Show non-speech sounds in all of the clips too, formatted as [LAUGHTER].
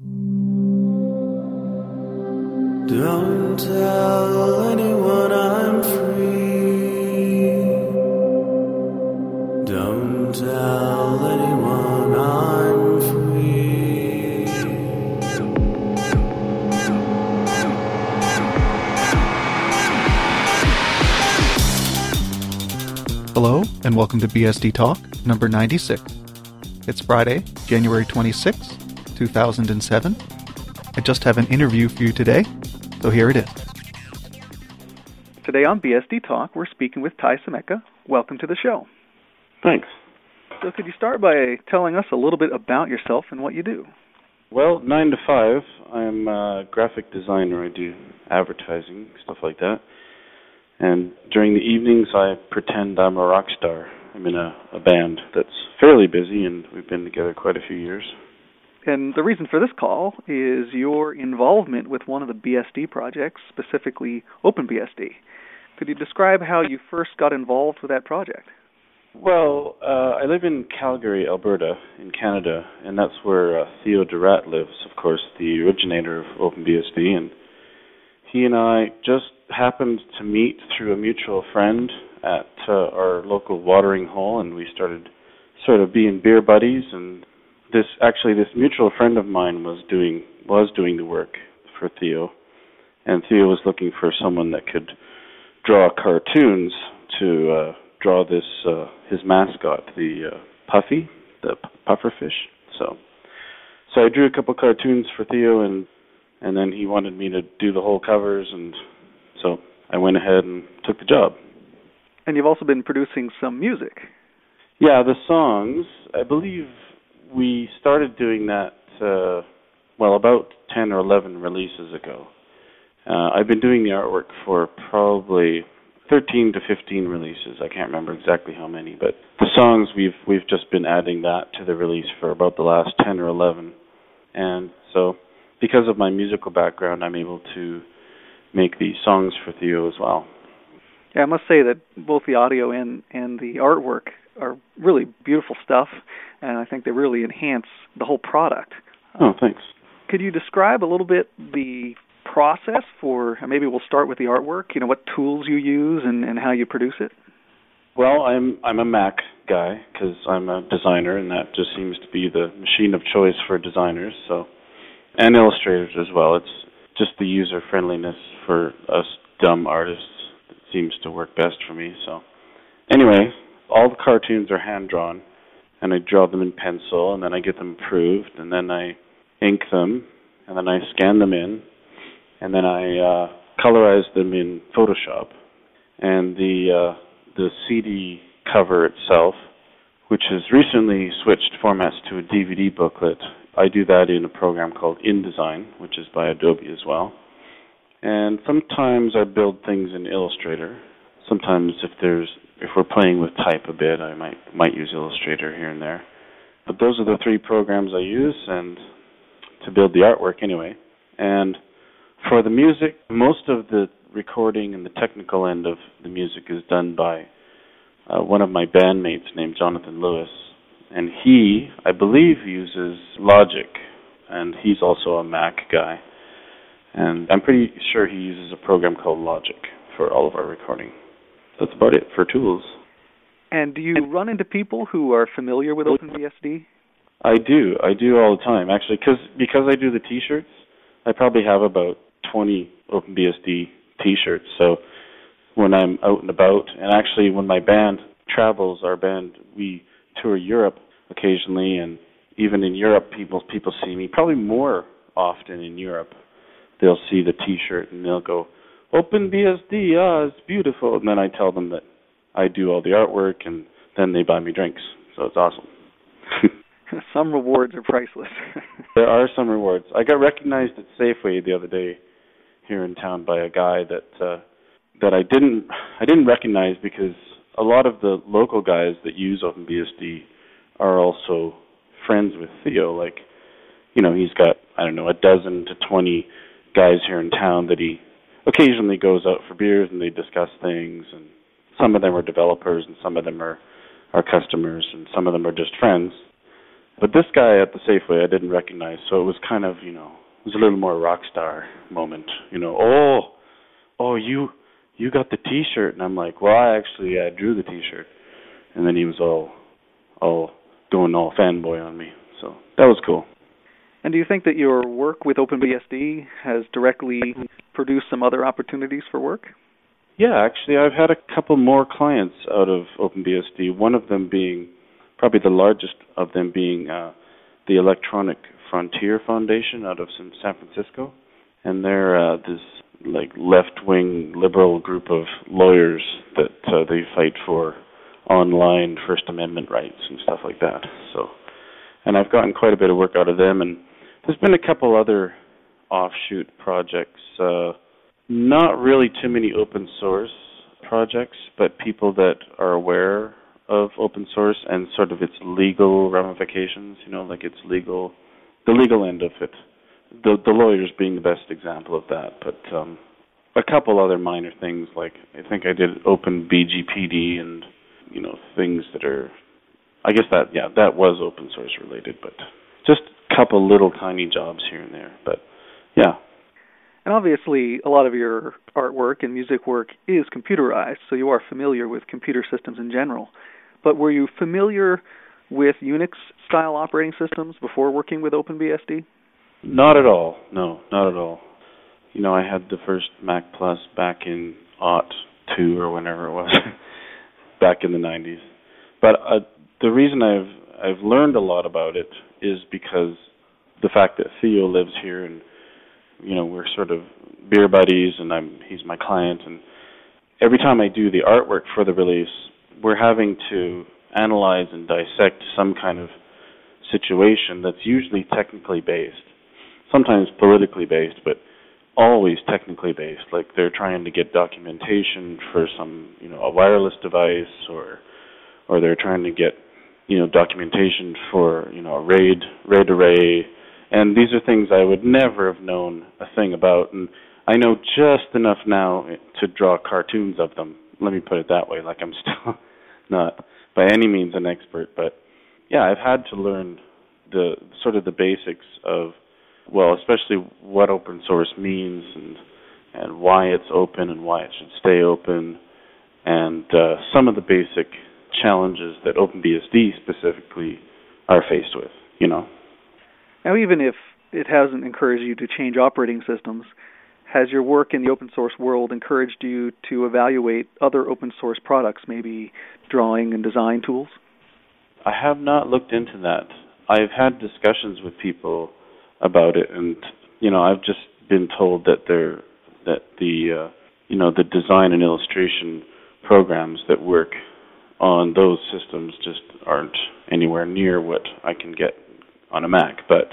Don't tell anyone I'm free. Don't tell anyone I'm free. Hello, and welcome to BSD Talk number 96. It's Friday, January 26, 2007. I just have an interview for you today, so here it is. Today on BSD Talk, we're speaking with Ty Semaka. Welcome to the show. Thanks. So, could you start by telling us a little bit about yourself and what you do? Well, nine to five. I'm a graphic designer. I do advertising, stuff like that. And during the evenings, I pretend I'm a rock star. I'm in a, a band that's fairly busy, and we've been together quite a few years. And the reason for this call is your involvement with one of the BSD projects, specifically OpenBSD. Could you describe how you first got involved with that project? Well, uh, I live in Calgary, Alberta, in Canada, and that's where uh, Theo de Raadt lives, of course, the originator of OpenBSD. And he and I just happened to meet through a mutual friend at uh, our local watering hole, and we started sort of being beer buddies. And this actually, this mutual friend of mine was doing was doing the work for Theo, and Theo was looking for someone that could draw cartoons to uh, draw this uh, his mascot, the uh, Puffy, the p- pufferfish. So, so I drew a couple cartoons for Theo, and and then he wanted me to do the whole covers, and so I went ahead and took the job. And you've also been producing some music. Yeah, the songs. I believe we started doing that. Uh, well, about ten or eleven releases ago. Uh, I've been doing the artwork for probably 13 to 15 releases. I can't remember exactly how many, but the songs we've we've just been adding that to the release for about the last 10 or 11. And so because of my musical background, I'm able to make these songs for Theo as well. Yeah, I must say that both the audio and and the artwork are really beautiful stuff, and I think they really enhance the whole product. Oh, thanks. Could you describe a little bit the process for maybe we'll start with the artwork you know what tools you use and, and how you produce it well i'm i'm a mac guy because i'm a designer and that just seems to be the machine of choice for designers so and illustrators as well it's just the user friendliness for us dumb artists seems to work best for me so anyway all the cartoons are hand drawn and i draw them in pencil and then i get them approved and then i ink them and then i scan them in and then I uh, colorized them in Photoshop. And the uh, the CD cover itself, which has recently switched formats to a DVD booklet, I do that in a program called InDesign, which is by Adobe as well. And sometimes I build things in Illustrator. Sometimes if there's if we're playing with type a bit, I might might use Illustrator here and there. But those are the three programs I use and to build the artwork anyway. And for the music, most of the recording and the technical end of the music is done by uh, one of my bandmates named Jonathan Lewis. And he, I believe, uses Logic, and he's also a Mac guy. And I'm pretty sure he uses a program called Logic for all of our recording. That's about it for tools. And do you run into people who are familiar with OpenBSD? I do. I do all the time, actually, cause, because I do the T-shirts. I probably have about 20 OpenBSD T-shirts. So when I'm out and about, and actually when my band travels, our band we tour Europe occasionally, and even in Europe, people people see me probably more often in Europe. They'll see the T-shirt and they'll go, "OpenBSD, ah, it's beautiful," and then I tell them that I do all the artwork, and then they buy me drinks. So it's awesome. [LAUGHS] [LAUGHS] some rewards are priceless. [LAUGHS] there are some rewards. I got recognized at Safeway the other day here in town by a guy that uh, that I didn't I didn't recognize because a lot of the local guys that use OpenBSD are also friends with Theo. Like, you know, he's got I don't know a dozen to twenty guys here in town that he occasionally goes out for beers and they discuss things. And some of them are developers and some of them are are customers and some of them are just friends. But this guy at the Safeway I didn't recognize, so it was kind of, you know, it was a little more rock star moment. You know, oh, oh, you you got the T-shirt, and I'm like, well, I actually I drew the T-shirt, and then he was all all going all fanboy on me. So that was cool. And do you think that your work with OpenBSD has directly produced some other opportunities for work? Yeah, actually, I've had a couple more clients out of OpenBSD. One of them being probably the largest of them being uh, the Electronic Frontier Foundation out of San Francisco, and they're uh, this like left-wing liberal group of lawyers that uh, they fight for online First Amendment rights and stuff like that. So, and I've gotten quite a bit of work out of them, and there's been a couple other offshoot projects. Uh, not really too many open source projects, but people that are aware of open source and sort of its legal ramifications. You know, like its legal, the legal end of it. The the lawyers being the best example of that, but um, a couple other minor things like I think I did Open BGPD and you know things that are. I guess that yeah that was open source related, but just couple little tiny jobs here and there. But yeah, and obviously, a lot of your artwork and music work is computerized, so you are familiar with computer systems in general. But were you familiar with Unix style operating systems before working with OpenBSD? Not at all. No, not at all. You know, I had the first Mac Plus back in aught two or whenever it was, [LAUGHS] back in the '90s. But uh, the reason I've I've learned a lot about it is because the fact that Theo lives here and you know we're sort of beer buddies and I'm he's my client and every time I do the artwork for the release we're having to analyze and dissect some kind of situation that's usually technically based, sometimes politically based, but always technically based. Like they're trying to get documentation for some, you know, a wireless device, or or they're trying to get, you know, documentation for, you know, a RAID RAID array, and these are things I would never have known a thing about, and I know just enough now to draw cartoons of them. Let me put it that way. Like I'm [LAUGHS] still not by any means an expert, but yeah, I've had to learn the sort of the basics of well, especially what open source means and and why it's open and why it should stay open, and uh, some of the basic challenges that OpenBSD specifically are faced with. You know. Now, even if it hasn't encouraged you to change operating systems, has your work in the open source world encouraged you to evaluate other open source products, maybe drawing and design tools? I have not looked into that. I've had discussions with people about it, and you know, I've just been told that they're that the uh, you know the design and illustration programs that work on those systems just aren't anywhere near what I can get on a Mac. But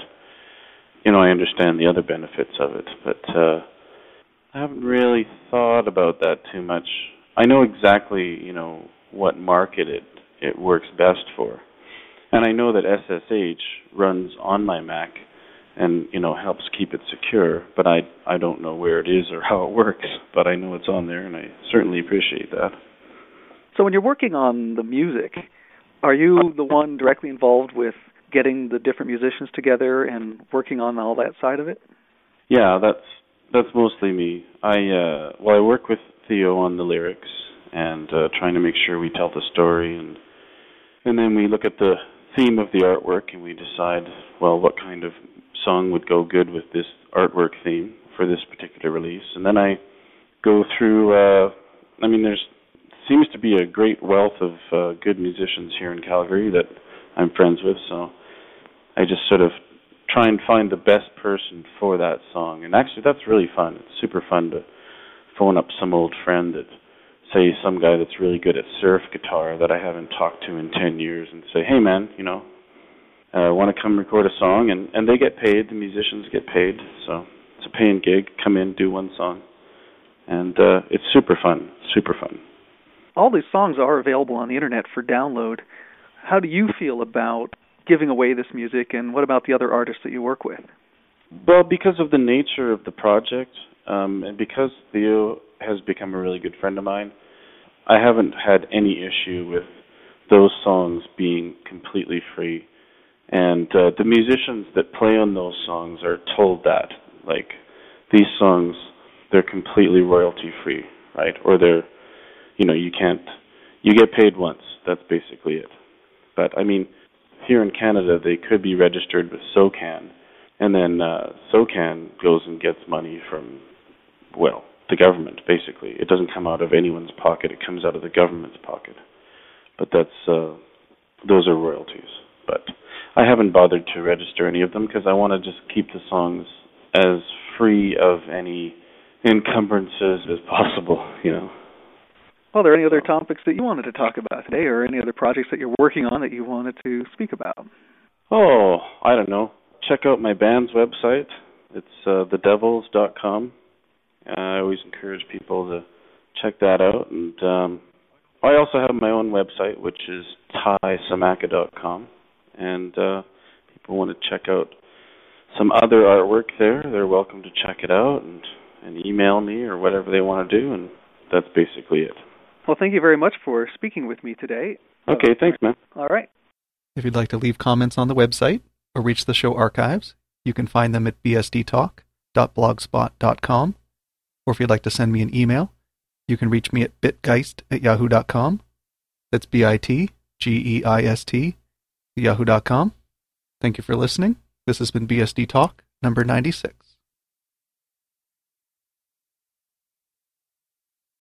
you know, I understand the other benefits of it, but uh, I haven't really thought about that too much. I know exactly, you know, what market it it works best for. And I know that SSH runs on my Mac and, you know, helps keep it secure, but I I don't know where it is or how it works, but I know it's on there and I certainly appreciate that. So when you're working on the music, are you the one directly involved with getting the different musicians together and working on all that side of it? Yeah, that's that's mostly me. I uh well I work with Theo on the lyrics and uh trying to make sure we tell the story and and then we look at the theme of the artwork and we decide well what kind of song would go good with this artwork theme for this particular release and then I go through uh I mean there's seems to be a great wealth of uh good musicians here in Calgary that I'm friends with so I just sort of try and find the best person for that song. And actually, that's really fun. It's super fun to phone up some old friend that, say, some guy that's really good at surf guitar that I haven't talked to in 10 years and say, hey, man, you know, uh, want to come record a song? And, and they get paid. The musicians get paid. So it's a paying gig. Come in, do one song. And uh, it's super fun. Super fun. All these songs are available on the internet for download. How do you feel about giving away this music, and what about the other artists that you work with? Well, because of the nature of the project, um, and because Theo has become a really good friend of mine, I haven't had any issue with those songs being completely free And uh, the musicians that play on those songs are told that, like, these songs, they're completely royalty free, right? Or they're, you know, you can't, you get paid once. That's basically it. But I mean, here in Canada, they could be registered with SOCAN, and then uh, SOCAN goes and gets money from, well, the government. Basically, it doesn't come out of anyone's pocket; it comes out of the government's pocket. But that's uh, those are royalties. But I haven't bothered to register any of them because I want to just keep the songs as free of any encumbrances as possible. [LAUGHS] You know. Well, are there any other topics that you wanted to talk about today, or any other projects that you're working on that you wanted to speak about? Oh, I don't know. Check out my band's website. It's uh, thedevils.com. Uh, I always encourage people to check that out. And um, I also have my own website, which is tysemaka.com. And uh, people want to check out some other artwork there, they're welcome to check it out and, and email me or whatever they want to do. And that's basically it. Well, thank you very much for speaking with me today. Okay, thanks, man. All right. If you'd like to leave comments on the website or reach the show archives, you can find them at bsdtalk.blogspot.com. Or if you'd like to send me an email, you can reach me at bitgeist at yahoo.com. That's B I T G E I S T, yahoo.com. Thank you for listening. This has been BSD Talk number 96.